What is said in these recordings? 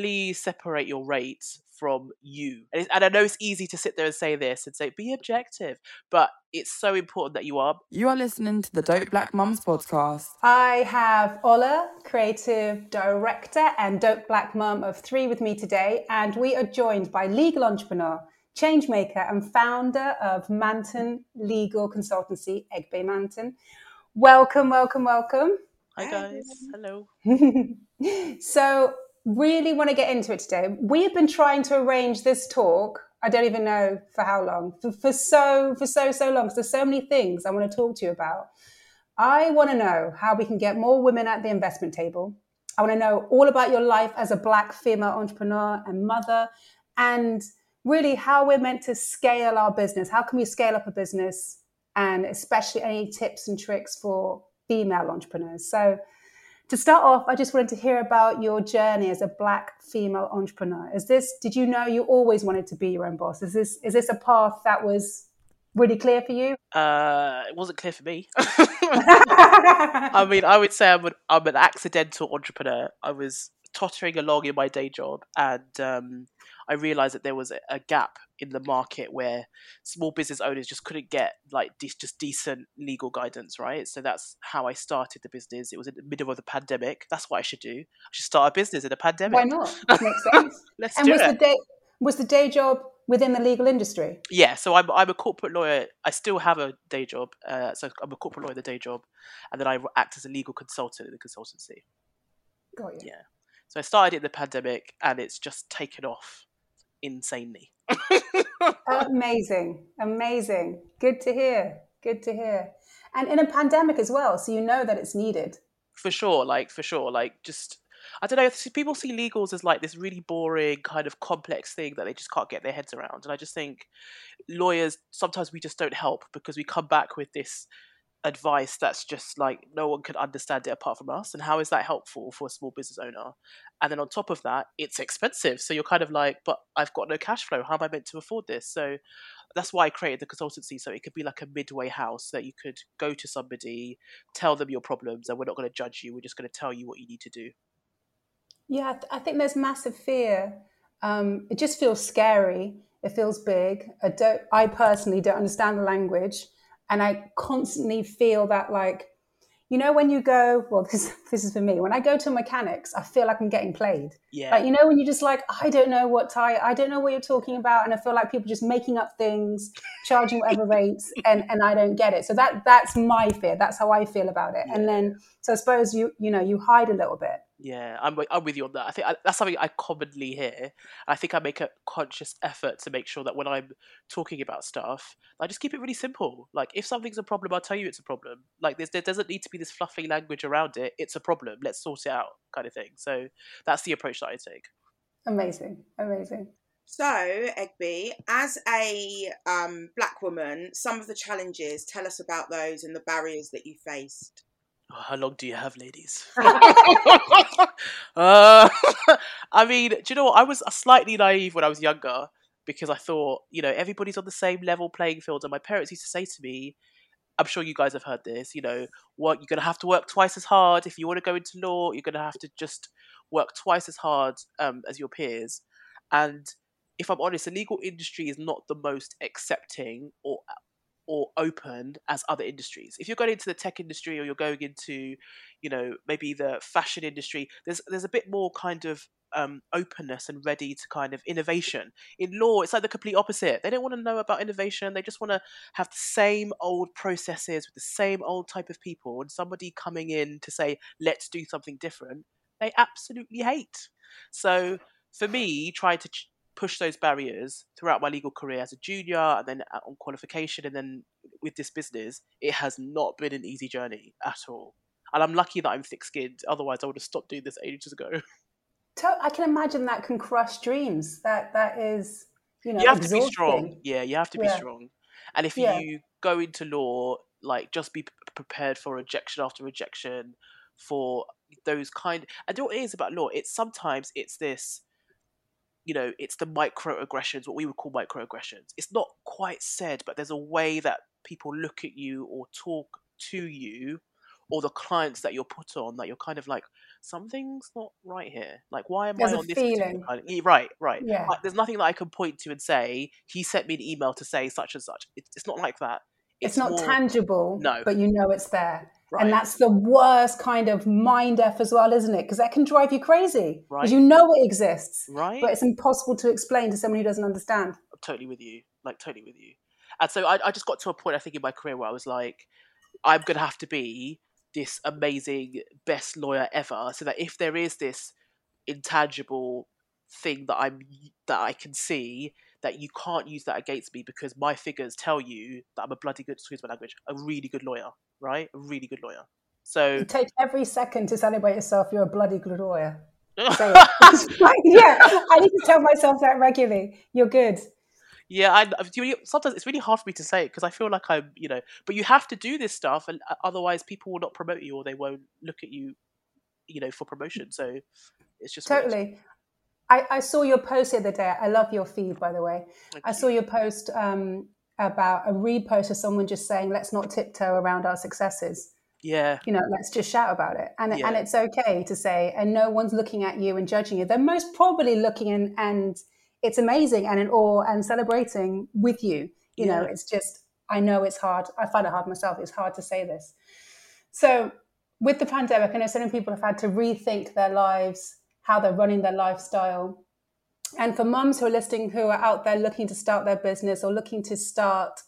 Please separate your rates from you. And, and, I know it's easy to sit there and say this and say, be objective, but it's so important that you are. You are listening to the Dope Black Mums podcast. I have Ola, creative director and Dope Black Mum of three with me today, and we are joined by legal entrepreneur, changemaker, and founder of Manton Legal Consultancy, Egbe Manton. Welcome, welcome, welcome. Hi guys. Hello. so really want to get into it today. We have been trying to arrange this talk. I don't even know for how long, for, for so for so so long. There's so many things I want to talk to you about. I want to know how we can get more women at the investment table. I want to know all about your life as a black female entrepreneur and mother, and really how we're meant to scale our business. How can we scale up a business, and especially any tips and tricks for female entrepreneurs. So to start off, I just wanted to hear about your journey as a black female entrepreneur. Is this did you know you always wanted to be your own boss? Is this is this a path that was really clear for you? Uh, it wasn't clear for me. I mean, I would say I'm an, I'm an accidental entrepreneur. I was tottering along in my day job, and um, I realized that there was a, a, gap in the market where small business owners just couldn't get like de- just decent legal guidance, right? So that's how I started the business. It was in the middle of the pandemic. That's what I should do. I should start a business in a pandemic. Why not? Makes sense. Let's and do was it. the day was the day job within the legal industry? Yeah, so I'm I'm a corporate lawyer. I still have a day job. Uh, so I'm a corporate lawyer, in the day job, and then I act as a legal consultant in the consultancy. Got you. Yeah. So I started in the pandemic, and it's just taken off insanely. amazing, amazing. Good to hear. Good to hear. And in a pandemic as well, so you know that it's needed. For sure, like for sure, like just I don't know. People see legals as like this really boring kind of complex thing that they just can't get their heads around, and I just think lawyers sometimes we just don't help because we come back with this advice that's just like no one can understand it apart from us and how is that helpful for a small business owner? And then on top of that it's expensive so you're kind of like but i've got no cash flow. How am i meant to afford this? So that's why i created the consultancy so it could be like a midway house that you could go to somebody tell them your problems and we're not going to judge you we're just going to tell you what you need to do. Yeah i think there's massive fear. Um, it just feels scary. It feels big. I don't i personally don't understand the language and I constantly feel that like you know when you go well this this is for me. When I go to mechanics I feel like I'm getting played. Yeah. Like you know when you're just like I don't know what tire I don't know what you're talking about. And I feel like people just making up things charging whatever rates and and I don't get it. So that that's my fear. That's how I feel about it. Yeah. and then so I suppose you you know you hide a little bit Yeah, I'm I'm with you on that. I think I, that's something I commonly hear. I think I make a conscious effort to make sure that when I'm talking about stuff, I just keep it really simple. Like if something's a problem, I'll tell you it's a problem. Like there's, there doesn't need to be this fluffy language around it. It's a problem. Let's sort it out, kind of thing. So that's the approach that I take. amazing amazing So, Egbe, as a um, black woman, some of the challenges, tell us about those and the barriers that you faced. Oh, how long do you have, ladies? uh, I mean, do you know what? I was slightly naive when I was younger because I thought, you know, everybody's on the same level playing field. And my parents used to say to me, I'm sure you guys have heard this, you know, what you're going to have to work twice as hard. If you want to go into law, you're going to have to just work twice as hard um, as your peers. And if I'm honest, the legal industry is not the most accepting or or open as other industries. If you're going into the tech industry or you're going into, you know, maybe the fashion industry, there's there's a bit more kind of um, openness and ready to kind of innovation. In law, it's like the complete opposite. They don't want to know about innovation. They just want to have the same old processes with the same old type of people. And somebody coming in to say, let's do something different, they absolutely hate. So for me, trying to ch- push those barriers throughout my legal career as a junior and then uh, on qualification and then with this business, it has not been an easy journey at all. and I'm lucky that I'm thick-skinned. Otherwise, I would have stopped doing this ages ago. I can imagine that can crush dreams. That that is, you know, you have exhausting. to be strong. Yeah, you have to be Yeah. strong. And if Yeah. you go into law, like just be prepared for rejection after rejection, for those kind. And what it is about law? It's sometimes it's this, you know, it's the microaggressions, what we would call microaggressions. It's not quite said, but there's a way that people look at you or talk to you, or the clients that you're put on that you're kind of like something's not right here. Like why am There's I on this? feeling. right, right. Yeah. Like, there's nothing that I can point to and say he sent me an email to say such and such. It's, it's not like that. It's, not more- tangible, No. but you know it's there. Right. And that's the worst kind of mind f as well, isn't it? Because that can drive you crazy. Right. Because you know it exists, right. but it's impossible to explain to someone who doesn't understand. I'm totally with you. Like totally with you. And so I, I just got to a point I think in my career where I was like, I'm gonna have to be this amazing best lawyer ever, so that if there is this intangible thing that I'm that I can see, that you can't use that against me because my figures tell you that I'm a bloody good excuse my language, a really good lawyer, right? A really good lawyer. So You take every second to celebrate yourself. You're a bloody good lawyer. Say it. It's like, yeah, I need to tell myself that regularly. You're good. Yeah, I I- do you- sometimes it's really hard for me to say it because I feel like I'm, you know, but you have to do this stuff, and uh, otherwise people will not promote you or they won't look at you, you know, for promotion. So it's just what it is. Totally. I, I saw your post the other day. I love your feed, by the way. Thank I you. saw your post um, about a repost of someone just saying, "Let's not tiptoe around our successes." Yeah, You know, let's just shout about it, and and it's okay to say, and no one's looking at you and judging you. They're most probably looking and and it's amazing and in awe and celebrating with you. You know, it's just I know it's hard. I find it hard myself. It's hard to say this. So with the pandemic, I know so many people have had to rethink their lives, how they're running their lifestyle. And for mums who are listening who are out there looking to start their business or looking to start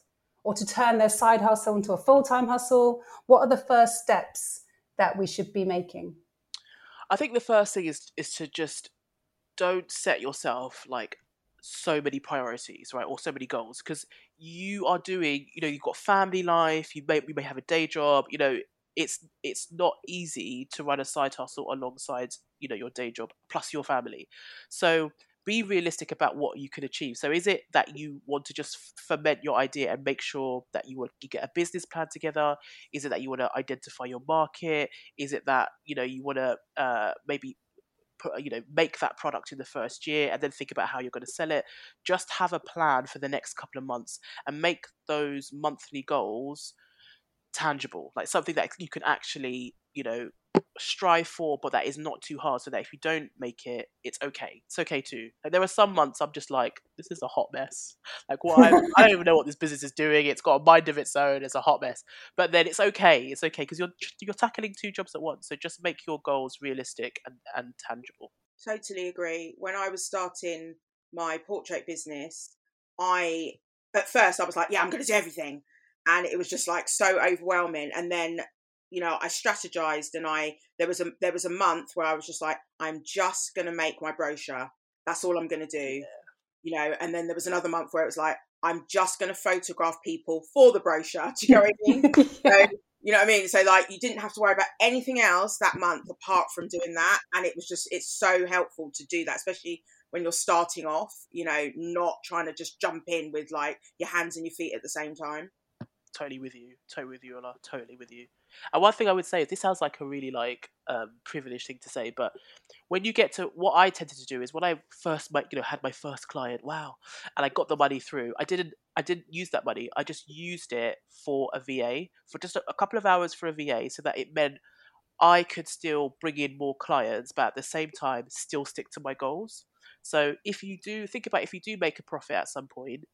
or to turn their side hustle into a full time hustle, what are the first steps that we should be making? I think the first thing is is to just don't set yourself like so many priorities, right, or so many goals, because you are doing, you know, you've got family life, you may you may have a day job, you know, it's it's not easy to run a side hustle alongside, you know, your day job plus your family. So be realistic about what you can achieve. So is it that you want to just ferment your idea and make sure that you you get a business plan together? Is it that you want to identify your market? Is it that you know you want to uh, maybe you know make that product in the first year and then think about how you're going to sell it? Just have a plan for the next couple of months and make those monthly goals tangible, like something that you can actually you know strive for, but that is not too hard. So that if you don't make it, it's okay. It's okay too. Like there are some months I'm just like, this is a hot mess. Like what I, don't even know what this business is doing. It's got a mind of its own. It's a hot mess. But then it's okay. It's okay because you're you're tackling two jobs at once. So just make your goals realistic and, and tangible. Totally agree. When I was starting my portrait business, I at first I was like, yeah, I'm going to do everything, and it was just like so overwhelming. And then, you know, I strategized, and I there was a there was a month where I was just like, I'm just going to make my brochure. That's all I'm going to do. You know, and then there was another month where it was like, I'm just going to photograph people for the brochure. Do you know what I mean? So, you know what I mean? So like you didn't have to worry about anything else that month apart from doing that. And it was just it's so helpful to do that, especially when you're starting off, you know, not trying to just jump in with like your hands and your feet at the same time. Totally with you. Totally with you, Ola. Totally with you. And one thing I would say is this sounds like a really like um, privileged thing to say, but when you get to what I tended to do is when I first like, you know had my first client, wow, and I got the money through. I didn't I didn't use that money. I just used it for a VA for just a, a couple of hours for a VA, so that it meant I could still bring in more clients, but at the same time still stick to my goals. So if you do think about if you do make a profit at some point,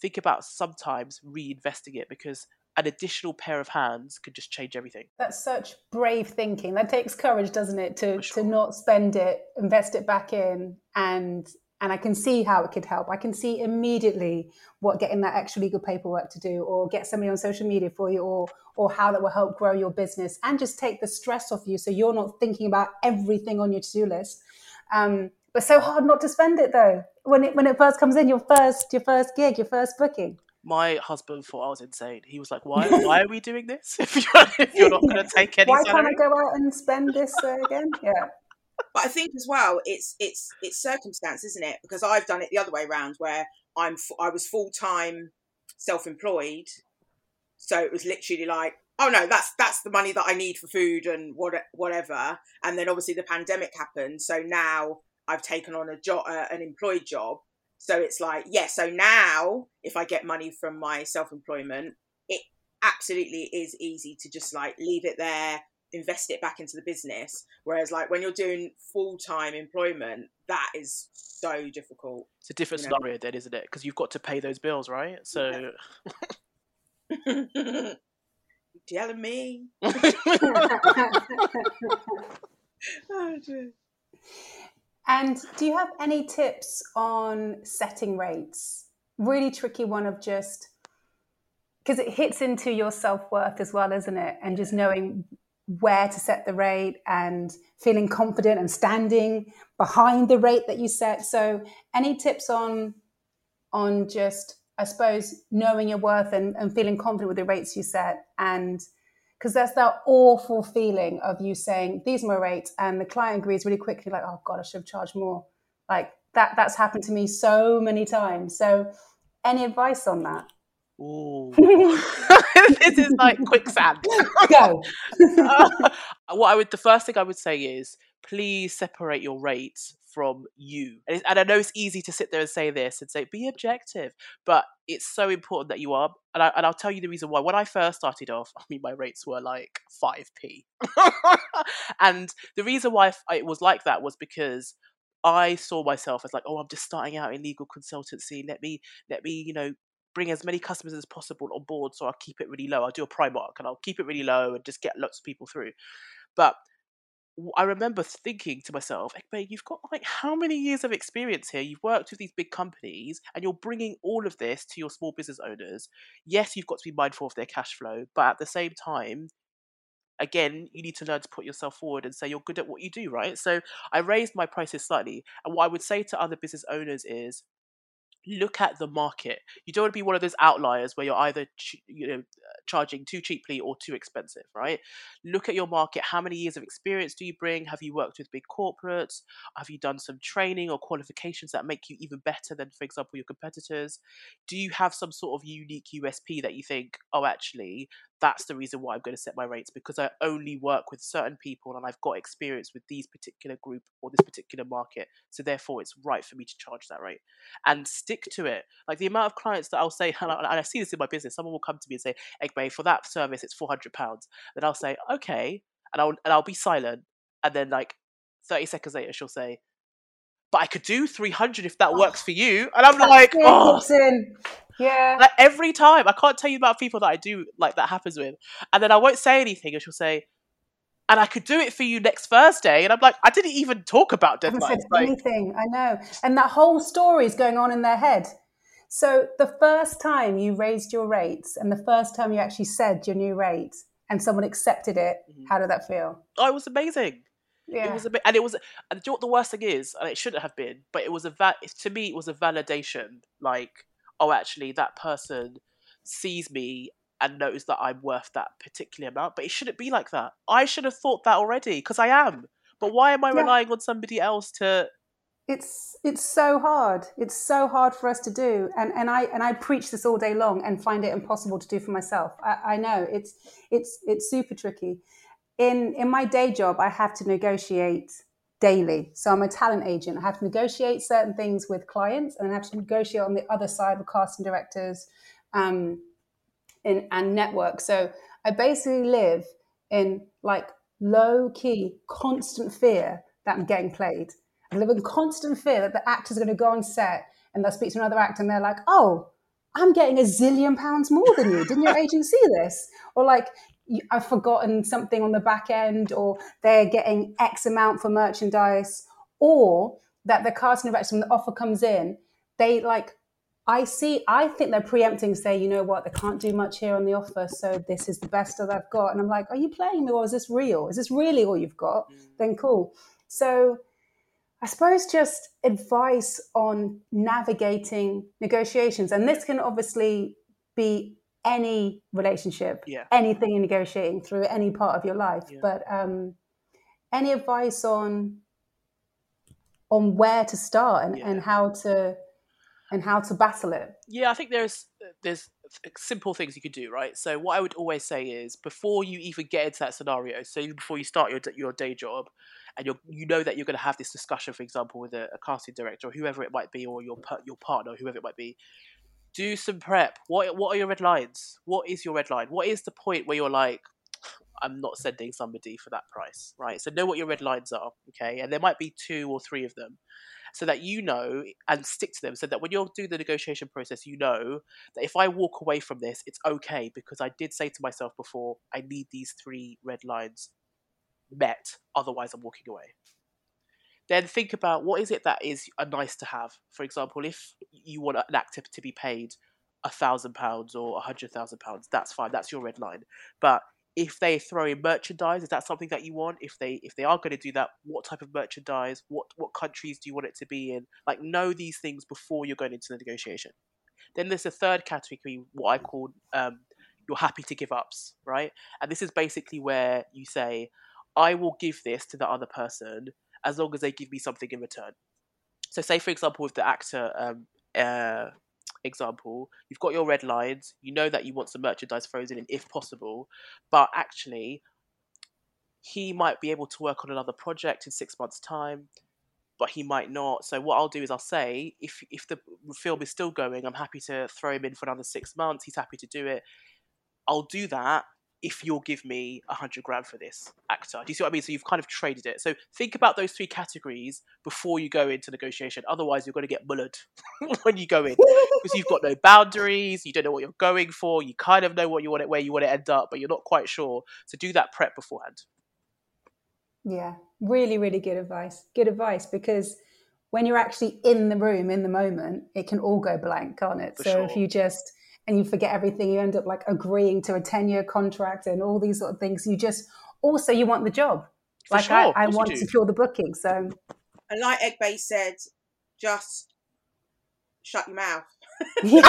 think about sometimes reinvesting it because an additional pair of hands could just change everything. That's such brave thinking. That takes courage, doesn't it, to sure. to not spend it, invest it back in, and and I can see how it could help. I can see immediately what getting that extra legal paperwork to do, or get somebody on social media for you, or or how that will help grow your business and just take the stress off you, so you're not thinking about everything on your to do list. Um, but so hard not to spend it though when it when it first comes in, your first your first gig, your first booking. My husband thought I was insane. He was like, "Why? Why are we doing this if you're, if you're not going to take any Why salary?" can't I go out and spend this uh, again? Yeah. But I think as well, it's it's it's circumstance, isn't it? Because I've done it the other way around, where I'm f- I was full time self employed, so it was literally like, oh no, that's that's the money that I need for food and what whatever. And then obviously the pandemic happened, so now I've taken on a job, uh, an employed job. So it's like, yeah. So now, if I get money from my self employment, it absolutely is easy to just like leave it there, invest it back into the business. Whereas, like when you're doing full time employment, that is so difficult. It's a different you know. scenario then, isn't it? Because you've got to pay those bills, right? So telling me. Oh, dear. And do you have any tips on setting rates? Really tricky one of just because it hits into your self worth as well, isn't it? And just knowing where to set the rate and feeling confident and standing behind the rate that you set. So, any tips on on just I suppose knowing your worth and, and feeling confident with the rates you set and because that's that awful feeling of you saying these are my rates and the client agrees really quickly like oh god i should have charged more like that that's happened to me so many times so any advice on that Ooh. this is like quicksand. go Uh, what I would, the first thing I would say is, please separate your rates from you. And, and I know it's easy to sit there and say this and say be objective, but it's so important that you are. And, I, and I'll tell you the reason why. When I first started off, I mean, my rates were like five p, and the reason why it was like that was because. I saw myself as like, oh, I'm just starting out in legal consultancy. Let me, let me, you know, bring as many customers as possible on board so I'll keep it really low. I'll do a Primark and I'll keep it really low and just get lots of people through. But I remember thinking to myself, Egbe, you've got like how many years of experience here? You've worked with these big companies and you're bringing all of this to your small business owners. Yes, you've got to be mindful of their cash flow, but at the same time, again, you need to learn to put yourself forward and say you're good at what you do, right? So I raised my prices slightly. And what I would say to other business owners is look at the market. You don't want to be one of those outliers where you're either ch- you know charging too cheaply or too expensive, right? Look at your market. How many years of experience do you bring? Have you worked with big corporates? Have you done some training or qualifications that make you even better than, for example, your competitors? Do you have some sort of unique USP that you think, oh, actually, that's the reason why I'm going to set my rates because I only work with certain people and I've got experience with these particular group or this particular market. So therefore, it's right for me to charge that rate and stick to it. Like the amount of clients that I'll say, and I, see this in my business, someone will come to me and say, Egbe, for that service, it's four hundred pounds. Then I'll say, okay, and I'll and I'll be silent, and then like thirty seconds later, she'll say, but I could do three hundred if that works for you, and I'm like, oh. yeah Like every time, I can't tell you about people that I do like that happens with, and then I won't say anything, and she'll say, "And I could do it for you next Thursday," and I'm like, I didn't even talk about I haven't said Like, anything. I know. And that whole story is going on in their head. So the first time you raised your rates and the first time you actually said your new rate and someone accepted it, Mhm. how did that feel? oh, it was amazing. Yeah. It was a bit, and it was, and do you know what the worst thing is? And it shouldn't have been, but it was a va- to me, it was a validation. Like, oh, actually, that person sees me and knows that I'm worth that particular amount. But it shouldn't be like that. I should have thought that already because I am. But why am I Yeah. relying on somebody else to? it's it's so hard. It's so hard for us to do, and and I and I preach this all day long and find it impossible to do for myself. I, I know it's it's it's super tricky. In in my day job, I have to negotiate daily. So I'm a talent agent. I have to negotiate certain things with clients, and I have to negotiate on the other side with casting directors, um, in and network. So I basically live in like low key, constant fear that I'm getting played. I live in constant fear that the actor's are going to go on set and they'll speak to another actor and they're like, oh, I'm getting a zillion pounds more than you. Didn't your agent see this? Or like, I've forgotten something on the back end, or they're getting X amount for merchandise, or that the casting director, when the offer comes in, they like, I see, I think they're preempting, say, you know what, they can't do much here on the offer, so this is the best that I've got. And I'm like, are you playing me or is this real? Is this really all you've got? Mm. Then cool. So I suppose just advice on navigating negotiations. And this can obviously be any relationship, Yeah. anything you're negotiating through any part of your life. Yeah. But um, any advice on on where to start and, Yeah. and how to and how to battle it? Yeah, I think there's there's simple things you could do, right? So what I would always say is before you even get into that scenario, so before you start your your day job, and you you know that you're going to have this discussion, for example, with a, a casting director or whoever it might be, or your your partner, whoever it might be, do some prep. What what are your red lines? What is your red line? What is the point where you're like, I'm not sending somebody for that price, right? So know what your red lines are, okay? And there might be two or three of them, so that you know and stick to them. So that when you're doing the negotiation process, you know that if I walk away from this, it's okay because I did say to myself before, I need these three red lines met, otherwise I'm walking away. Then think about what is it that is a nice to have. For example, if you want an actor to be paid a thousand pounds or a hundred thousand pounds, that's fine. That's your red line. But if they throw in merchandise, is that something that you want? If they if they are going to do that, what type of merchandise? What what countries do you want it to be in? Like know these things before you're going into the negotiation. Then there's a third category, what I call um, your happy to give ups, right? And this is basically where you say, I will give this to the other person as long as they give me something in return. So, say for example, with the actor um, uh, example, you've got your red lines. You know that you want some merchandise frozen in, if possible, but actually, he might be able to work on another project in six months' time, but he might not. So, what I'll do is I'll say, if if the film is still going, I'm happy to throw him in for another six months. He's happy to do it. I'll do that if you'll give me a hundred grand for this actor. Do you see what I mean? So you've kind of traded it. So think about those three categories before you go into negotiation. Otherwise, you're going to get mullered when you go in because you've got no boundaries. You don't know what you're going for. You kind of know what you want it, where you want to end up, but you're not quite sure. So do that prep beforehand. Yeah, really, really good advice. Good advice because when you're actually in the room, in the moment, it can all go blank, can't it? For so if you just and you forget everything, you end up like agreeing to a 10 year contract and all these sort of things. You just also you want the job. For like sure, I, I want to secure the booking. So And like Egbe said, just shut your mouth. yeah.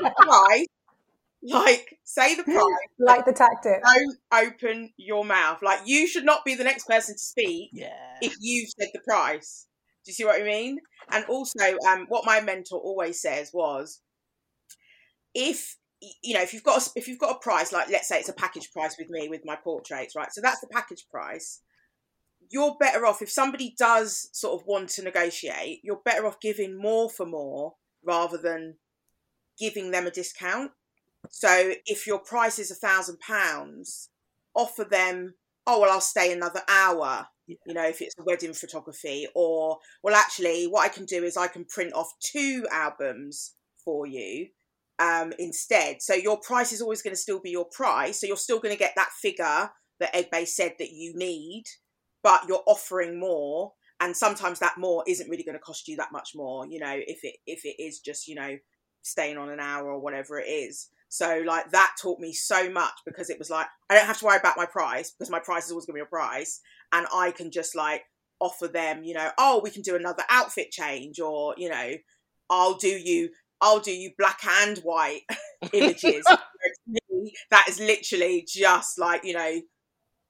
The price, like say the price. like the tactic. Don't open your mouth. Like you should not be the next person to speak Yeah. if you said the price. Do you see what I mean? And also, um, what my mentor always says was, if you know, if you've got a, if you've got a price, like let's say it's a package price with me with my portraits, right? So that's the package price. You're better off if somebody does sort of want to negotiate. You're better off giving more for more rather than giving them a discount. So if your price is a thousand pounds, offer them, oh well, I'll stay another hour. You know, if it's a wedding photography, or well, actually, what I can do is I can print off two albums for you um, instead. So your price is always going to still be your price. So you're still going to get that figure that Egbe said that you need, but you're offering more. And sometimes that more isn't really going to cost you that much more. You know, if it if it is just you know staying on an hour or whatever it is. So like that taught me so much because it was like I don't have to worry about my price because my price is always going to be a price, and I can just like offer them, you know, oh we can do another outfit change, or you know, I'll do you, I'll do you black and white images. Me, that is literally just like you know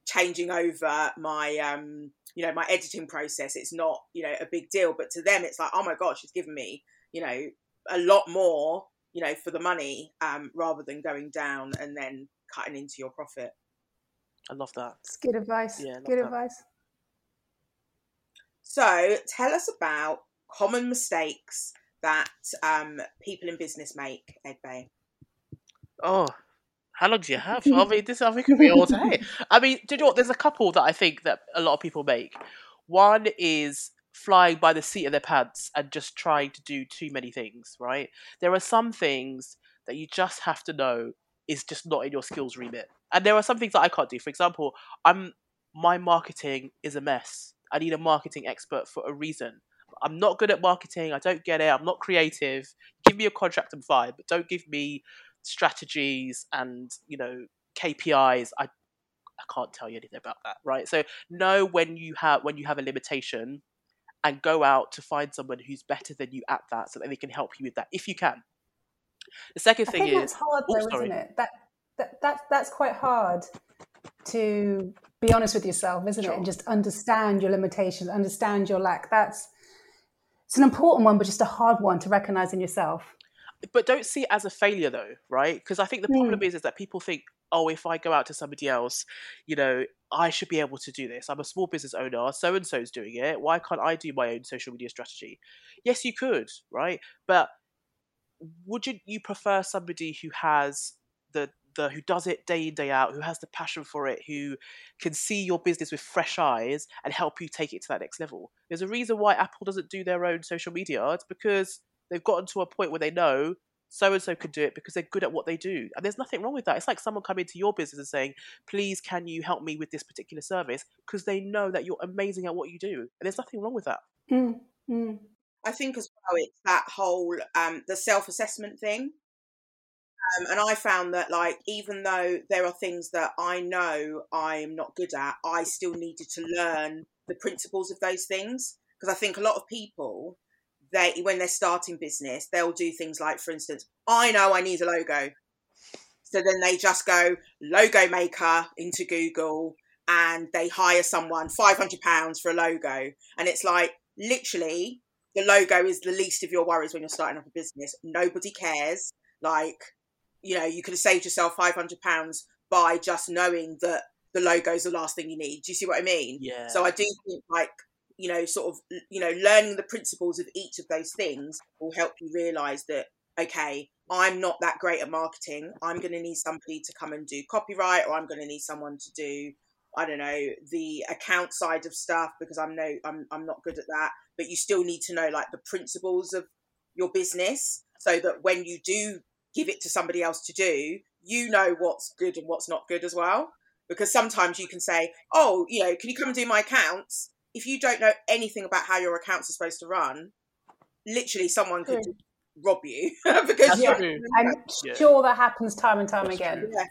changing over my um you know my editing process it's not you know a big deal but to them it's like oh my god she's given me you know a lot more you know for the money um rather than going down and then cutting into your profit I love that. It's good advice. Yeah, good that. advice. so tell us about common mistakes that um people in business make Egbe. Oh, how long do you have? I mean, this I think could be all day. I mean, do you know what? There's a couple that I think that a lot of people make. One is flying by the seat of their pants and just trying to do too many things. Right? There are some things that you just have to know is just not in your skills remit, and there are some things that I can't do. For example, I'm my marketing is a mess. I need a marketing expert for a reason. I'm not good at marketing. I don't get it. I'm not creative. Give me a contract, I'm fine, but don't give me strategies and you know KPIs. I I can't tell you anything about that, right? So know when you have when you have a limitation, and go out to find someone who's better than you at that, so that they can help you with that if you can. The second I thing think is that's hard Oh, though, sorry. isn't it? That, that that that's quite hard to be honest with yourself, isn't it? And just understand your limitations, understand your lack. That's it's an important one, but just a hard one to recognize in yourself. but don't see it as a failure though, right? Because I think the problem hmm. is is that people think, oh, if I go out to somebody else, you know, I should be able to do this. I'm a small business owner. So and so's doing it. Why can't I do my own social media strategy? Yes, you could, right? But wouldn't you prefer somebody who has the the who does it day in day out, who has the passion for it, who can see your business with fresh eyes and help you take it to that next level? There's a reason why Apple doesn't do their own social media. It's because they've gotten to a point where they know so and so can do it because they're good at what they do. And there's nothing wrong with that. It's like someone coming to your business and saying, please, can you help me with this particular service? Because they know that you're amazing at what you do. And there's nothing wrong with that. Mm, mm. I think as well it's that whole um, the self assessment thing. Um, and I found that like even though there are things that I know I'm not good at, I still needed to learn the principles of those things because I think a lot of people they when they're starting business they'll do things like for instance I know I need a logo, so then they just go logo maker into Google and they hire someone five hundred pounds for a logo, and it's like literally the logo is the least of your worries when you're starting up a business. Nobody cares. Like, you know, you could have saved yourself five hundred pounds by just knowing that the logo is the last thing you need. Do you see what I mean? Yeah. So I do think like you know, sort of you know, learning the principles of each of those things will help you realise that okay, I'm not that great at marketing. I'm going to need somebody to come and do copyright, or I'm going to need someone to do I don't know the account side of stuff because I'm no I'm I'm not good at that. But you still need to know like the principles of your business so that when you do give it to somebody else to do, you know what's good and what's not good as well. Because sometimes you can say, "Oh, you know, can you come and do my accounts?" If you don't know anything about how your accounts are supposed to run, literally someone could True. rob you because That's you true. I'm Yeah. sure that happens time and time That's again. yeah,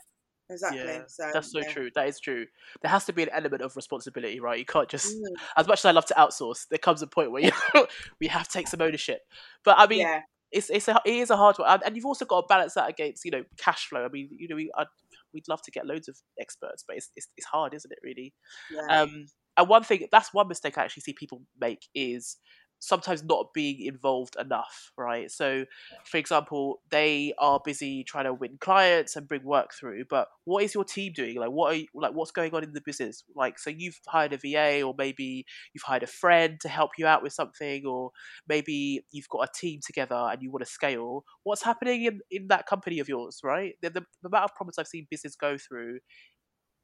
exactly. Yeah, so That's so yeah. true. That is true. There has to be an element of responsibility, right? You can't just, Mm, as much as I love to outsource, there comes a point where you we have to take some ownership. But I mean, yeah, it's it's a, it is a hard one, and, you've also got to balance that against you know cash flow. I mean, you know, we I'd, we'd love to get loads of experts, but it's, it's it's hard, isn't it? Really. yeah. Um, and one thing that's one mistake I actually see people make is sometimes not being involved enough, right? So, for example, they are busy trying to win clients and bring work through, but what is your team doing? Like, what are you, like what's going on in the business? Like, so you've hired a VA, or maybe you've hired a friend to help you out with something, or maybe you've got a team together and you want to scale. What's happening in in that company of yours, right? The, the, the amount of problems I've seen business go through,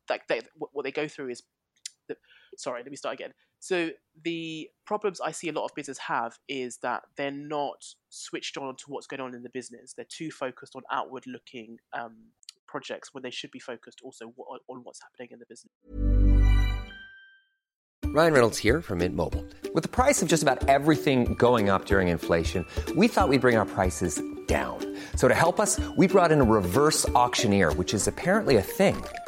like they, what they go through is the, sorry, let me start again. So the problems I see a lot of business have is that they're not switched on to what's going on in the business. They're too focused on outward looking um, projects when they should be focused also wa- on what's happening in the business. Ryan Reynolds here from Mint Mobile. With the price of just about everything going up during inflation, we thought we'd bring our prices down. So to help us, we brought in a reverse auctioneer, which is apparently a thing.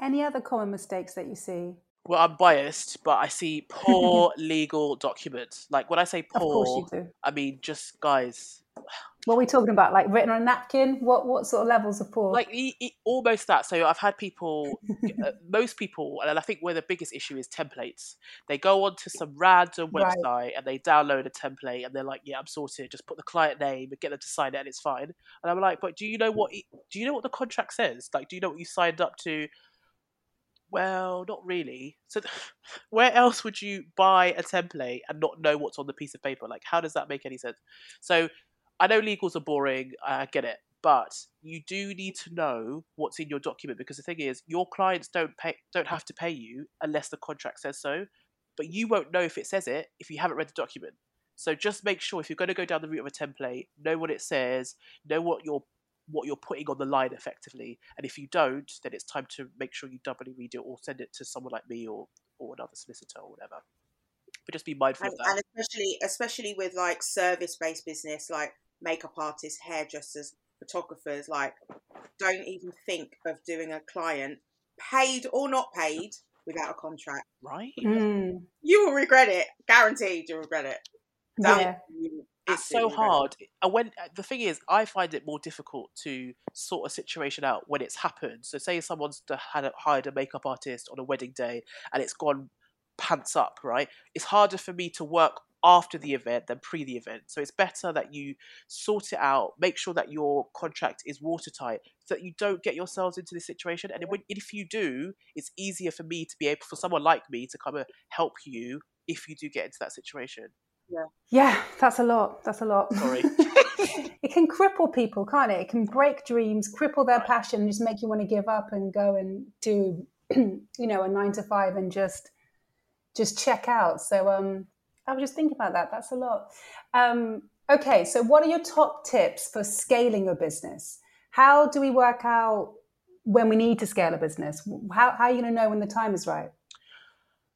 Any other common mistakes that you see? Well, I'm biased, but I see poor legal documents. Like when I say poor. I mean just guys. What are we talking about? Like written on a napkin? What what sort of levels of poor? like e- e- almost that so i've had people uh, most people and i think where the biggest issue is templates they go onto some random Right. website and they download a template and they're like yeah i'm sorted just put the client name and get them to sign it and it's fine and i'm like but do you know what do you know what the contract says like do you know what you signed up to Well, not really. So, where else would you buy a template and not know what's on the piece of paper? Like, how does that make any sense? So, I know legals are boring. I get it, but you do need to know what's in your document because the thing is, your clients don't pay, don't have to pay you unless the contract says so. But you won't know if it says it if you haven't read the document. So just make sure if you're going to go down the route of a template, know what it says, know what you're what you're putting on the line effectively. And if you don't, then it's time to make sure you doubly read it or send it to someone like me or or another solicitor or whatever. But just be mindful and, of that. and especially especially with like service based business like makeup artists hairdressers photographers like don't even think of doing a client paid or not paid without a contract right? Mm, you will regret it guaranteed you'll regret it That- yeah. you will it's so absolutely regret it. hard. Uh, When uh, the thing is, I find it more difficult to sort a situation out when it's happened. So, say someone's had hired a makeup artist on a wedding day and it's gone pants up, right? It's harder for me to work after the event than pre the event. So it's better that you sort it out, make sure that your contract is watertight, so that you don't get yourselves into this situation. And if you do, it's easier for me to be able, for someone like me, to come and help you if you do get into that situation. Yeah, that's a lot. That's a lot. Sorry. it can cripple people, can't it? It can break dreams, cripple their Right. passion, just make you want to give up and go and do, you know, a nine to five and just just check out. So um, I was just thinking about that. That's a lot. Um, okay, so what are your top tips for scaling your business? How do we work out when we need to scale a business? How, how are you going to know when the time is right?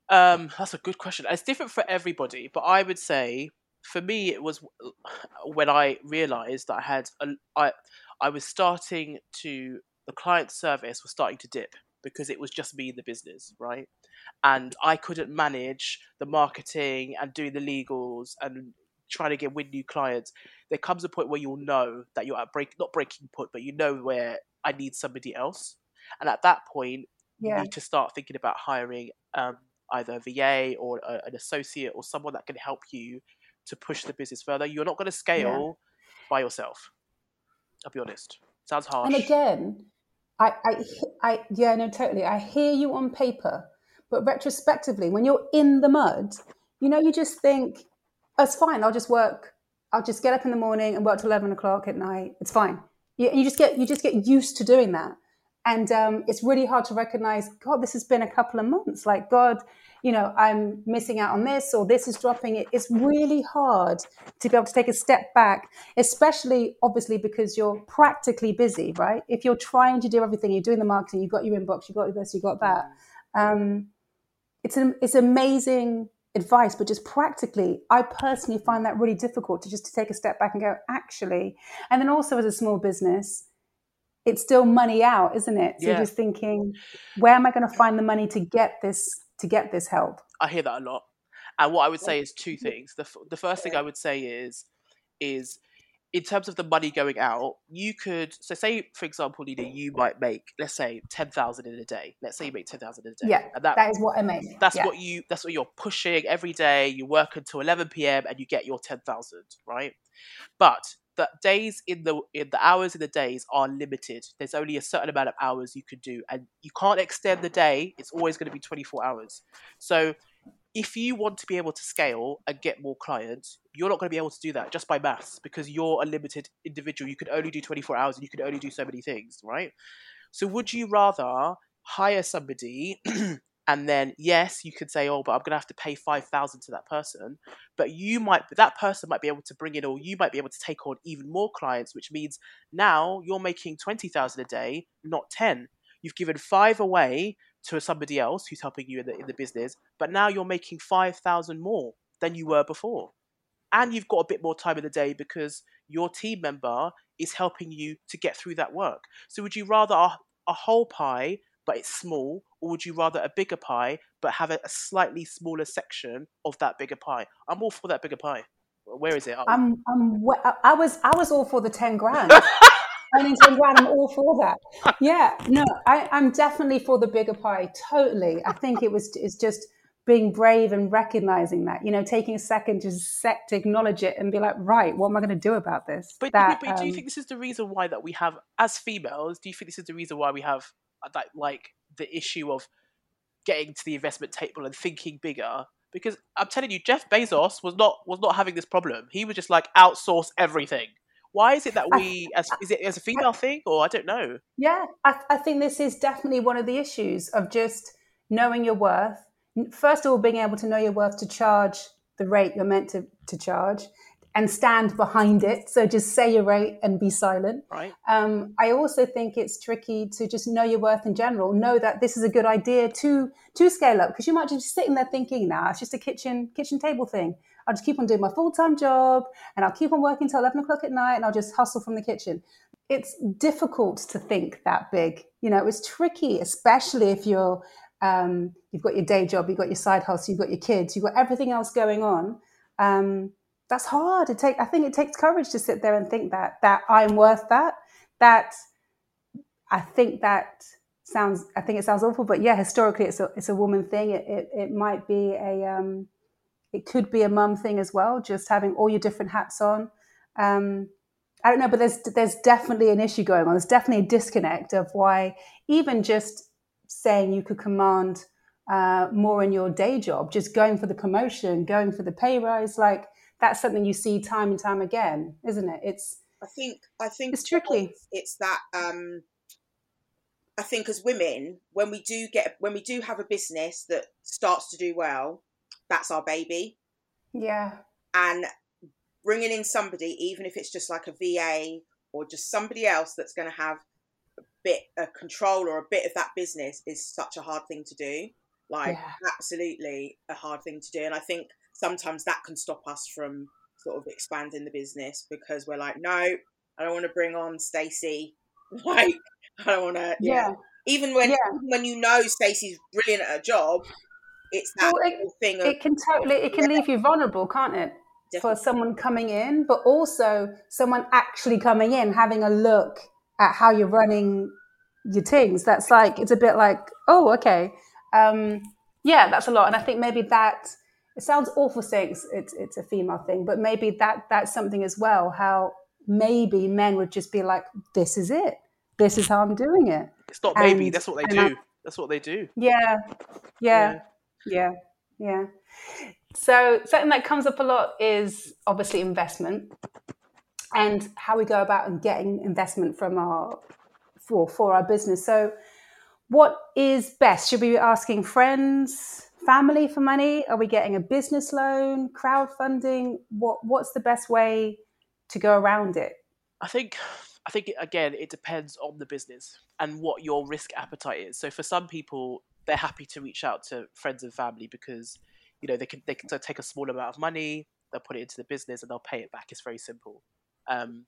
Um, that's a good question. It's different for everybody, but I would say for me it was when I realised that I had a, I I was starting to the client service was starting to dip because it was just me in the business, right? And I couldn't manage the marketing and doing the legals and trying to get win new clients. There comes a point where you'll know that you're at break not breaking point, but you know where I need somebody else. And at that point, you Yeah. need to start thinking about hiring um, either a VA or a, an associate or someone that can help you to push the business further. You're not going to scale by yourself. I'll be honest. Sounds harsh. And again, I, I, I, yeah, no, totally. I hear you on paper, but retrospectively, when you're in the mud, you know, you just think, "That's fine. I'll just work. I'll just get up in the morning and work till eleven o'clock at night. It's fine." You, you just get, you just get used to doing that, and um, it's really hard to recognize. God, this has been a couple of months. Like, God, you know, I'm missing out on this, or this is dropping. It, it's really hard to be able to take a step back, especially obviously because you're practically busy, right? If you're trying to do everything, you're doing the marketing, you've got your inbox, you've got this, you've got that. Um, it's an, it's amazing advice, but just practically, I personally find that really difficult to just to take a step back and go, actually, and then also as a small business, it's still money out, isn't it? So Yeah. you're just thinking, where am I going to find the money to get this to get this help? I hear that a lot. And what I would say is two things. The, f- the first thing I would say is is in terms of the money going out, you could so say for example, Nina, you might make let's say ten thousand in a day. Let's say you make ten thousand in a day. Yeah, and that, that is what I mean. that's Yeah. what you that's what you're pushing every day. You work until eleven PM and you get your ten thousand, right? But the days in the in the hours in the days are limited. There's only a certain amount of hours you can do, and you can't extend the day. It's always going to be 24 hours. So if you want to be able to scale and get more clients, you're not going to be able to do that just by maths because you're a limited individual. You can only do 24 hours and you can only do so many things, right? So would you rather hire somebody and then yes, you could say, oh, but I'm going to have to pay 5,000 to that person, but you might that person might be able to bring in or you might be able to take on even more clients, which means now you're making 20,000 a day, not 10. You've given 5 away to somebody else who's helping you in the in the business, but now you're making 5,000 more than you were before. And you've got a bit more time in the day because your team member is helping you to get through that work. So would you rather a, a whole pie but it's small, or would you rather a bigger pie but have a, a slightly smaller section of that bigger pie? I'm all for that bigger pie. Where is it? I'm, I'm, I- was, I was all for the ten grand. Earning ten grand, I'm all for that. Yeah, no, I, I'm definitely for the bigger pie. Totally. I think it was, it's just being brave and recognizing that. You know, taking a second to sec to acknowledge it and be like, right, what am I going to do about this? But, that, but do you um, think this is the reason why that we have, as females, do you think this is the reason why we have uh, that like the issue of getting to the investment table and thinking bigger. Because I'm telling you, Jeff Bezos was not was not having this problem. He was just like outsource everything. Why is it that we, as is it as a female thing, or I don't know? Yeah, I, I think this is definitely one of the issues of just knowing your worth. First of all, being able to know your worth to charge the rate you're meant to, to charge and stand behind it. So just say your rate and be silent. Right. Um, I also think it's tricky to just know your worth in general. Know that this is a good idea to to scale up because you might just be sitting there thinking, "Nah, it's just a kitchen kitchen table thing. I'll just keep on doing my full time job and I'll keep on working till eleven o'clock at night and I'll just hustle from the kitchen." It's difficult to think that big. You know, it's tricky, especially if you're um, you've got your day job, you've got your side hustle, you've got your kids, you've got everything else going on. Um, that's hard. It take I think it takes courage to sit there and think that that I'm worth that. That I think that sounds I think it sounds awful, but yeah, historically it's a it's a woman thing. It it, it might be a um, it could be a mum thing as well, just having all your different hats on. Um, I don't know, but there's there's definitely an issue going on. There's definitely a disconnect of why even just saying you could command uh, more in your day job, just going for the promotion, going for the pay rise, like that's something you see time and time again, isn't it? It's I think I think it's tricky. It's that um, I think as women, when we do get when we do have a business that starts to do well, that's our baby. Yeah. And bringing in somebody, even if it's just like a VA or just somebody else that's going to have bit of control or a bit of that business, is such a hard thing to do. Like Yeah. absolutely a hard thing to do. And I think sometimes that can stop us from sort of expanding the business because we're like, no, I don't want to bring on Stacey. Like, I don't want to. Yeah. Even when Yeah. even when you know Stacey's brilliant at her job, it's that Well, it- thing of It can totally it can leave you vulnerable, can't it? For someone coming in, but also someone actually coming in, having a look at how you're running your things. That's like it's a bit like, oh, okay. Um, yeah, that's a lot. And I think maybe that it sounds awful saying it's, it's it's a female thing, but maybe that that's something as well. How maybe men would just be like, this is it. This is how I'm doing it. It's not maybe. And- That's what they and I- do. That's what they do. Yeah, yeah, yeah, yeah. So something that comes up a lot is obviously investment and how we go about and getting investment from our for for our business. So what is best? Should we be asking friends, family for money? Are we getting a business loan, crowdfunding? What what's the best way to go around it? I think I think again it depends on the business and what your risk appetite is. So for some people, they're happy to reach out to friends and family because you know they can they can take a small amount of money, they'll put it into the business and they'll pay it back. It's very simple. Um,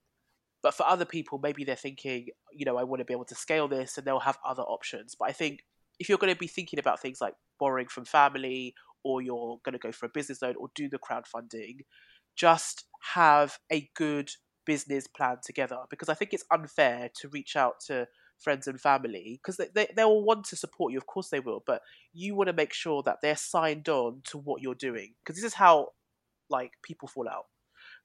but for other people, maybe they're thinking, you know, I want to be able to scale this, and they'll have other options. But I think if you're going to be thinking about things like borrowing from family, or you're going to go for a business loan, or do the crowdfunding, just have a good business plan together. Because I think it's unfair to reach out to friends and family because they, they, they'll want to support you, of course they will, but you want to make sure that they're signed on to what you're doing. Because this is how like people fall out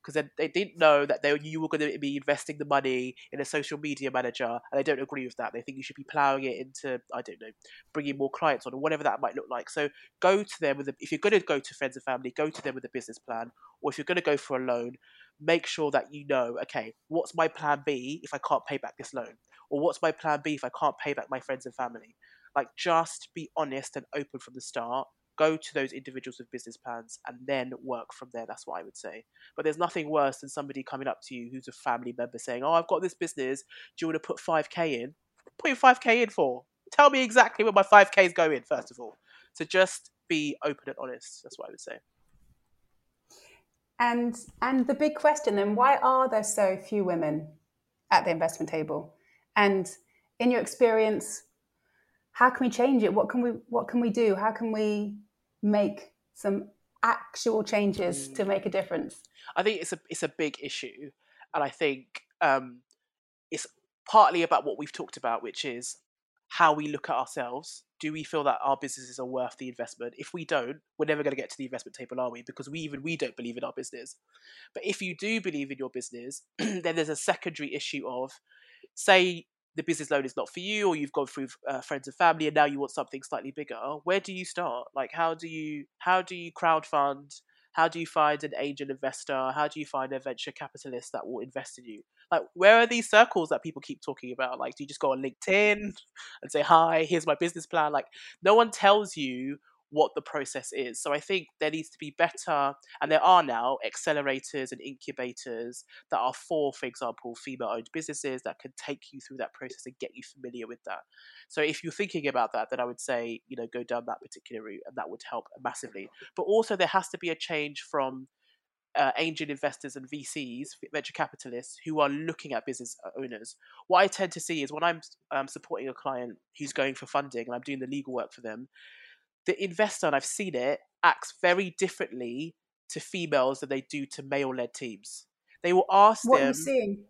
because they, they didn't know that they you were going to be investing the money in a social media manager and they don't agree with that. They think you should be plowing it into i don't know bringing more clients on or whatever that might look like. So go to them with a, if you're going to go to friends and family go to them with a business plan or if you're going to go for a loan make sure that you know okay what's my plan b if i can't pay back this loan? Or what's my plan b if i can't pay back my friends and family? Like just be honest and open from the start go to those individuals with business plans and then work from there that's what i would say but there's nothing worse than somebody coming up to you who's a family member saying oh i've got this business do you want to put 5k in put your 5k in for tell me exactly where my 5k is going first of all so just be open and honest that's what i would say And and the big question then, why are there so few women at the investment table? And in your experience, how can we change it? What can we what can we do? How can we make some actual changes to make a difference? I think it's a it's a big issue, and I think um, it's partly about what we've talked about, which is how we look at ourselves. Do we feel that our businesses are worth the investment? If we don't, we're never going to get to the investment table, are we? Because we even we don't believe in our business. But if you do believe in your business, then there's a secondary issue of, say, the business loan is not for you or you've gone through uh, friends and family and now you want something slightly bigger where do you start? Like how do you how do you crowdfund? How do you find an angel investor? How do you find a venture capitalist that will invest in you? Like where are these circles that people keep talking about? Like do you just go on linkedin and say hi here's my business plan. Like no one tells you what the process is. So I think there needs to be better, and there are now accelerators and incubators that are for, for example, female owned businesses that can take you through that process and get you familiar with that. So if you're thinking about that, then I would say, you know, go down that particular route and that would help massively. But also, there has to be a change from uh, angel investors and VCs, venture capitalists, who are looking at business owners. What I tend to see is when I'm um, supporting a client who's going for funding and I'm doing the legal work for them, the investor, and I've seen it, acts very differently to females than they do to male led teams. They will ask What are them you seeing?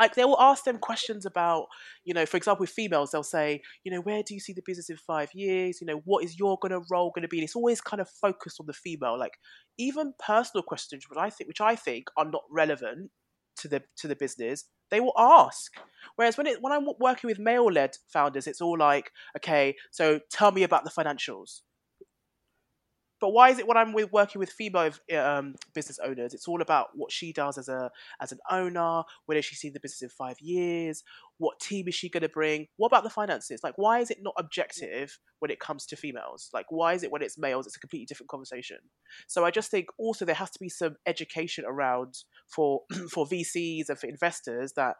like they will ask them questions about you know for example with females they'll say you know where do you see the business in five years? You know what is your gonna role going to be? And it's always kind of focused on the female. Like even personal questions which i think which i think are not relevant to the to the business they will ask. Whereas when it when i'm working with male led founders it's all like okay so tell me about the financials but why is it when I'm with working with female um, business owners, it's all about what she does as a as an owner, does she see the business in five years, what team is she going to bring, what about the finances? Like, why is it not objective when it comes to females? Like, why is it when it's males, it's a completely different conversation? So I just think also there has to be some education around for for VCs and for investors that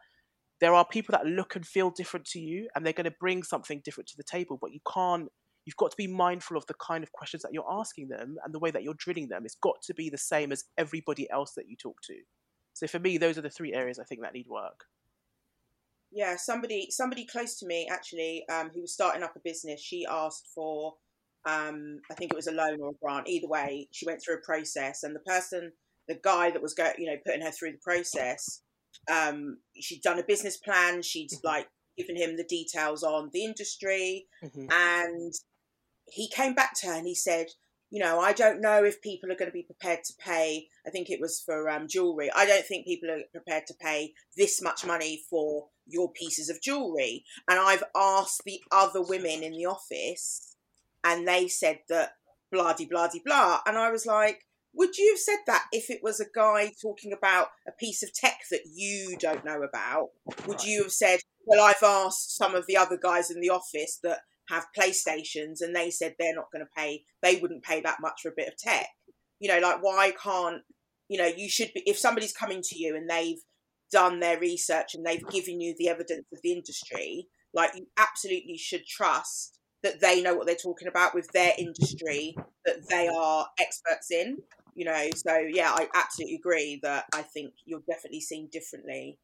there are people that look and feel different to you, and they're going to bring something different to the table, but you can't you've got to be mindful of the kind of questions that you're asking them and the way that you're drilling them. It's got to be the same as everybody else that you talk to. So for me, those are the three areas I think that need work. Yeah, somebody somebody close to me actually, um, who was starting up a business, she asked for um, I think it was a loan or a grant. Either way, she went through a process, and the person, the guy that was go, you know, putting her through the process, um, she'd done a business plan. She'd Mhm. like given him the details on the industry, Mm-hmm. and he came back to her and he said, you know, I don't know if people are going to be prepared to pay. I think it was for um, jewelry. I don't think people are prepared to pay this much money for your pieces of jewelry. And I've asked the other women in the office, and they said that blah de blah de blah. And I was like, would you have said that if it was a guy talking about a piece of tech that you don't know about? Would you have said, well, I've asked some of the other guys in the office that have PlayStations and they said they're not going to pay, they wouldn't pay that much for a bit of tech. You know, like, why can't, you know, you should be, if somebody's coming to you and they've done their research and they've given you the evidence of the industry, like, you absolutely should trust that they know what they're talking about with their industry that they are experts in. You know, so yeah, I absolutely agree that I think you're definitely seen differently.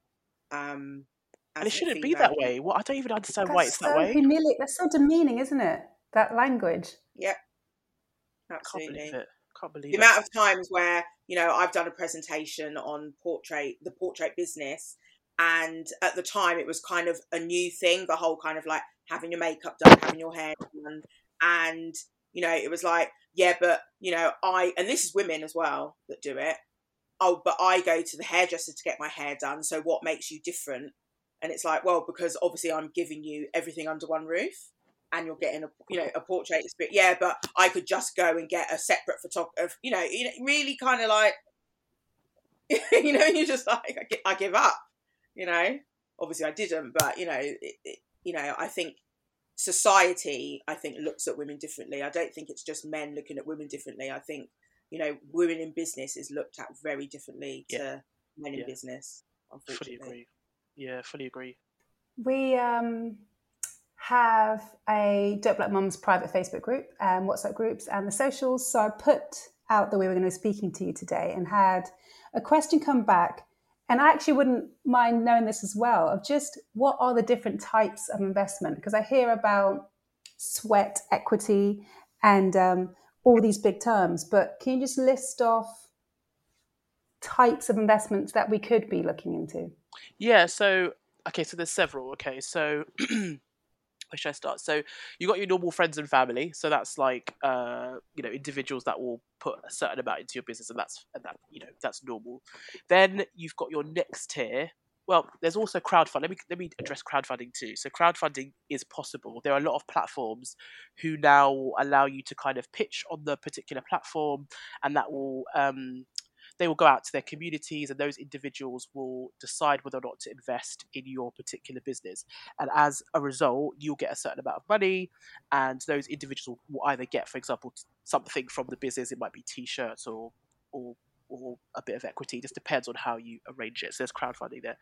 Um, And it shouldn't be that way. Well, I don't even understand why That's it's that way. humili- That's so demeaning, isn't it? That language. Yep, Can't absolutely. believe it. Can't believe the it. amount of times where you know I've done a presentation on portrait, the portrait business, and at the time it was kind of a new thing, the whole kind of like having your makeup done, having your hair done, and you know it was like, yeah, but you know I, and this is women as well that do it. Oh, but I go to the hairdresser to get my hair done. So what makes you different? And it's like, well, because obviously I'm giving you everything under one roof and you're getting a you know a portrait. Yeah, but I could just go and get a separate photographer. You know, you know, really kind of like, you know, you're just like, I gi- I give up. You know, obviously I didn't, but you know, it, it, you know, I think society, I think, looks at women differently. I don't think it's just men looking at women differently. I think you know, women in business is looked at very differently to Yeah. men in Yeah. business. Fully Unfortunately. Yeah, fully agree. We um, have a Dope Black Mums private Facebook group and WhatsApp groups and the socials. So I put out that we were going to be speaking to you today and had a question come back. And I actually wouldn't mind knowing this as well of just what are the different types of investment? Because I hear about sweat equity and um, all these big terms, but can you just list off types of investments that we could be looking into? Yeah, so okay, so there's several. Okay, so where should I start? So you got your normal friends and family. So that's like uh, you know individuals that will put a certain amount into your business, and that's and that you know that's normal. Then you've got your next tier, well, there's also crowdfunding. Let me let me address crowdfunding too. So crowdfunding is possible. There are a lot of platforms who now allow you to kind of pitch on the particular platform, and that will um, they will go out to their communities, and those individuals will decide whether or not to invest in your particular business. And as a result, you'll get a certain amount of money, and those individuals will either get, for example, something from the business. It might be T-shirts or or or a bit of equity. It just depends on how you arrange it. So there's crowdfunding there.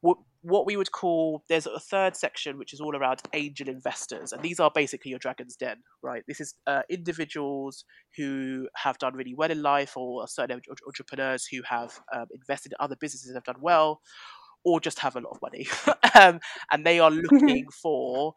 What, what we would call there's a third section which is all around angel investors, and these are basically your dragon's den, right? This is uh, individuals who have done really well in life, or certain entrepreneurs who have um, invested in other businesses and have done well, or just have a lot of money, um, and they are looking for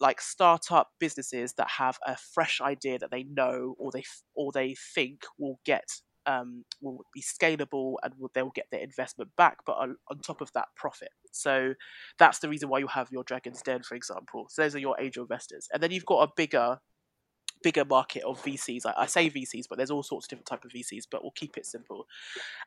like startup businesses that have a fresh idea that they know or they or they think will get um, will be scalable and will, they'll get their investment back, but on, on, top of that, profit. So that's the reason why you have your Dragon's Den, for example. So those are your angel investors, and then you've got a bigger, bigger market of VCs. I, I say VCs, but there's all sorts of different type of VCs. But we'll keep it simple.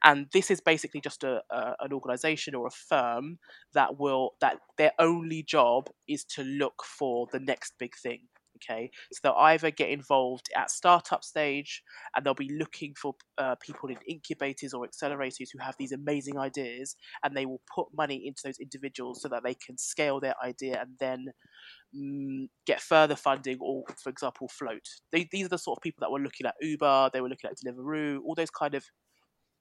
And this is basically just a, a an organization or a firm that will that their only job is to look for the next big thing Okay, so they'll either get involved at startup stage and they'll be looking for uh, people in incubators or accelerators who have these amazing ideas, and they will put money into those individuals so that they can scale their idea and then mm, get further funding or, for example, float. They, these are the sort of people that were looking at Uber, they were looking at Deliveroo, all those kind of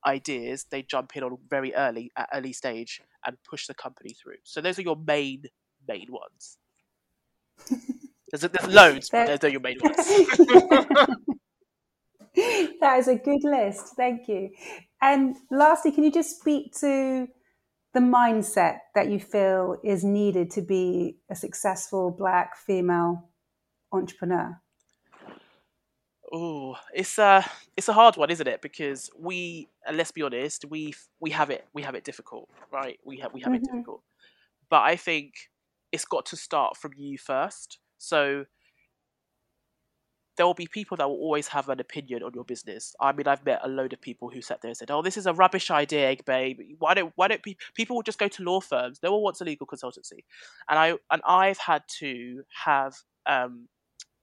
ideas they jump in on very early at early stage and push the company through. So those are your main main ones. There's, there's loads, but they're, they're your main ones. that is a good list. Thank you. And lastly, can you just speak to the mindset that you feel is needed to be a successful black female entrepreneur? Oh, it's a it's a hard one, isn't it? Because we, let's be honest, we we have it we have it difficult, right? We have we have mm-hmm. it difficult. But I think it's got to start from you first. So there will be people that will always have an opinion on your business. I mean, I've met a load of people who sat there and said, "Oh, this is a rubbish idea, babe. Why don't why don't people will just go to law firms? No one wants a legal consultancy." And I and I've had to have um,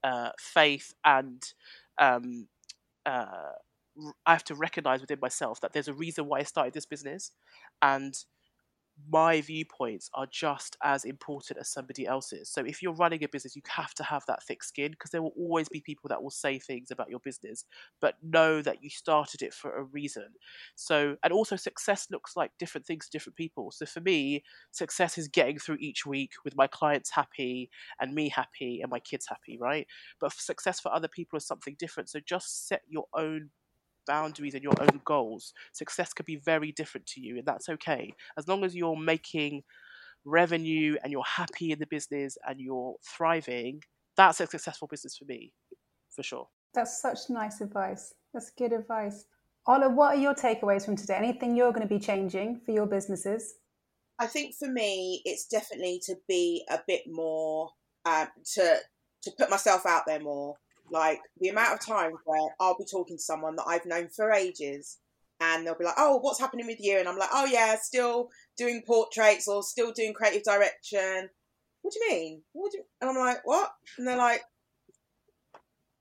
uh, faith and um, uh, I have to recognize within myself that there's a reason why I started this business, and my viewpoints are just as important as somebody else's. So if you're running a business, you have to have that thick skin because there will always be people that will say things about your business, but know that you started it for a reason. So, and also success looks like different things to different people. So for me, success is getting through each week with my clients happy and me happy and my kids happy, right? But success for other people is something different. So just set your own boundaries and your own goals. Success could be very different to you, and that's okay. As long as you're making revenue and you're happy in the business and you're thriving, that's a successful business for me, for sure. That's such nice advice. That's good advice. Ola, what are your takeaways from today? Anything you're going to be changing for your businesses? I think for me, it's definitely to be a bit more uh, to to put myself out there more like the amount of times where I'll be talking to someone that I've known for ages and they'll be like, Oh, what's happening with you? And I'm like, Oh, yeah, still doing portraits or still doing creative direction. What do you mean? What do you... And I'm like, What? And they're like,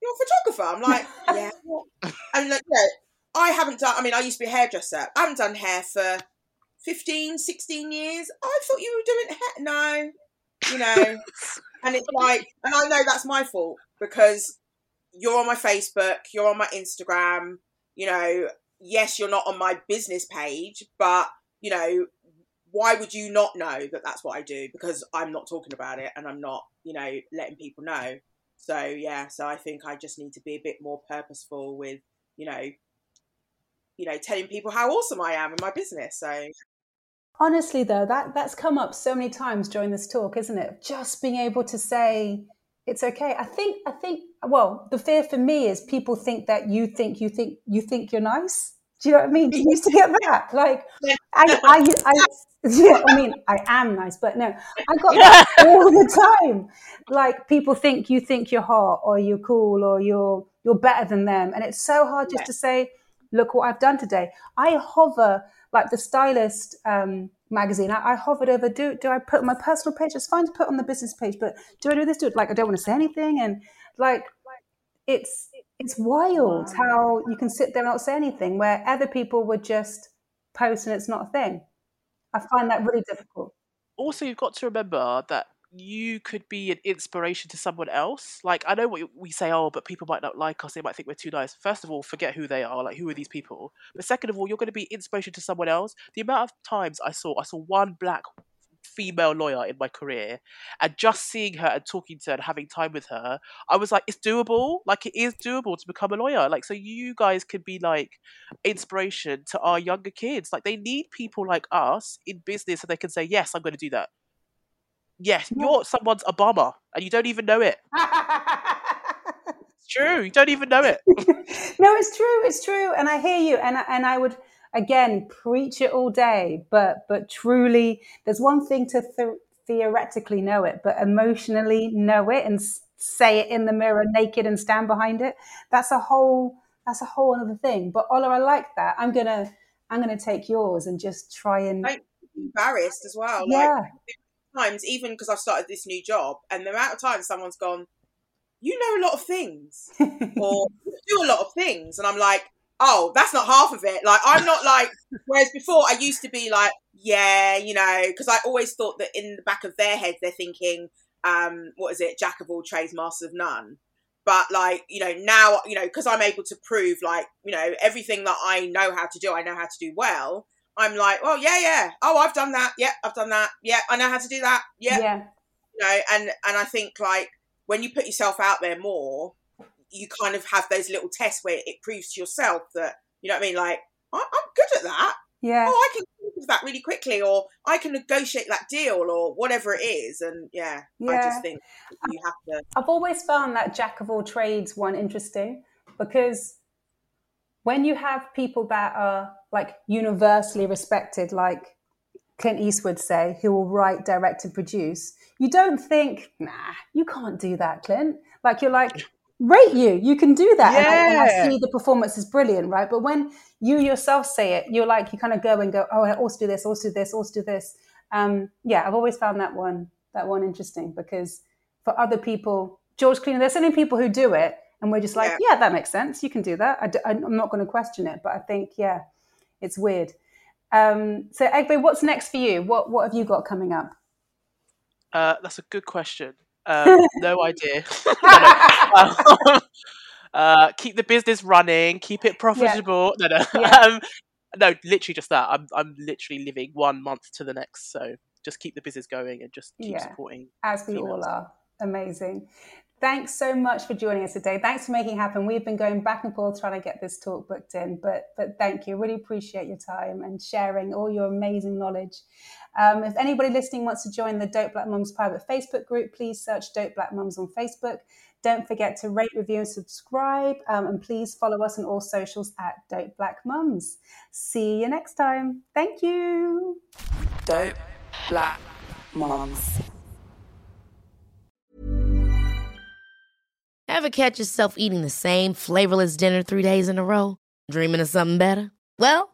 You're a photographer. I'm like, Yeah. and like, yeah, I haven't done, I mean, I used to be a hairdresser. I haven't done hair for 15, 16 years. I thought you were doing hair. No, you know. and it's like, and I know that's my fault because you're on my Facebook, you're on my Instagram, you know, yes, you're not on my business page, but, you know, why would you not know that that's what I do? Because I'm not talking about it and I'm not, you know, letting people know. So, yeah, so I think I just need to be a bit more purposeful with, you know, you know, telling people how awesome I am in my business. So, honestly though that that's come up so many times during this talk isn't it just being able to say it's okay. I think I think well, the fear for me is people think that you think you think you think you're nice. Do you know what I mean? Do you used to get that? Like I, I, I, yeah, I mean, I am nice, but no, I got that all the time. Like people think you think you're hot or you're cool or you're you're better than them, and it's so hard just yeah. to say, look what I've done today. I hover like the stylist um, magazine. I, I hovered over. Do do I put on my personal page? It's fine to put on the business page, but do I do this? Do it like I don't want to say anything, and like it's it's wild how you can sit there and not say anything where other people would just post and it's not a thing. I find that really difficult. Also, you've got to remember that you could be an inspiration to someone else. Like, I know what we say, oh, but people might not like us. They might think we're too nice. First of all, forget who they are. Like, who are these people? But second of all, you're going to be inspiration to someone else. The amount of times I saw, I saw one black female lawyer in my career and just seeing her and talking to her and having time with her i was like it's doable. Like it is doable to become a lawyer. Like so you guys can be like inspiration to our younger kids. Like they need people like us in business so they can say yes i'm going to do that. Yes you're someone's obama and you don't even know it. It's true you don't even know it. No, it's true. It's true, and I hear you. And I- and I would again preach it all day, but but truly, there's one thing to th- theoretically know it, but emotionally know it and say it in the mirror naked and stand behind it. That's a whole that's a whole other thing. But Ola, I like that. I'm gonna I'm gonna take yours and just try and be embarrassed as well. yeah. Like times, even because I've started this new job, and the amount of times someone's gone, "You know a lot of things," or "You do a lot of things," and I'm like, "Oh, that's not half of it." Like I'm not like. Whereas before, I used to be like, "Yeah, you know," because I always thought that in the back of their heads, they're thinking, um, "What is it? Jack of all trades, master of none." But like you know now, you know, because I'm able to prove like you know everything that I know how to do, I know how to do well. I'm like, well, yeah, yeah. Oh, I've done that. Yeah, I've done that. Yeah, I know how to do that. Yeah, yeah. you know, and and I think like when you put yourself out there more, you kind of have those little tests where it proves to yourself that you know what I mean. Like, I, I'm good at that. Yeah. Oh, I can do that really quickly, or I can negotiate that deal, or whatever it is. And yeah, I just think you have to. I've always found that jack of all trades one interesting because when you have people that are like universally respected, like Clint Eastwood say, who will write, direct, and produce, you don't think, nah, you can't do that, Clint. Like you're like, rate you, you can do that. And, I, and I see the performance is brilliant, right? But when you yourself say it, you're like, you kind of go and go, oh, I also do this, also do this, also do this. Um, yeah, I've always found that one that one interesting because for other people, George Clooney, there's so many people who do it, and we're just like, Yeah. yeah, that makes sense. You can do that. I d- I'm not going to question it, but I think, yeah, it's weird. Um, so, Egbe, what's next for you? What What have you got coming up? Uh, that's a good question. Um, no idea. Um, uh, keep the business running. Keep it profitable. No, no. Yeah. Um, no, literally just that. I'm I'm literally living one month to the next. So just keep the business going and just keep Yeah. supporting. As we females. all are. Amazing. Thanks so much for joining us today. Thanks for making it happen. We've been going back and forth trying to get this talk booked in, but but thank you. Really appreciate your time and sharing all your amazing knowledge. Um, if anybody listening wants to join the Dope Black Mums private Facebook group, please search Dope Black Mums on Facebook. Don't forget to rate, review, and subscribe. Um, and please follow us on all socials at Dope Black Mums. See you next time. Thank you. Dope Black Mums. Ever catch yourself eating the same flavorless dinner three days in a row? Dreaming of something better? Well,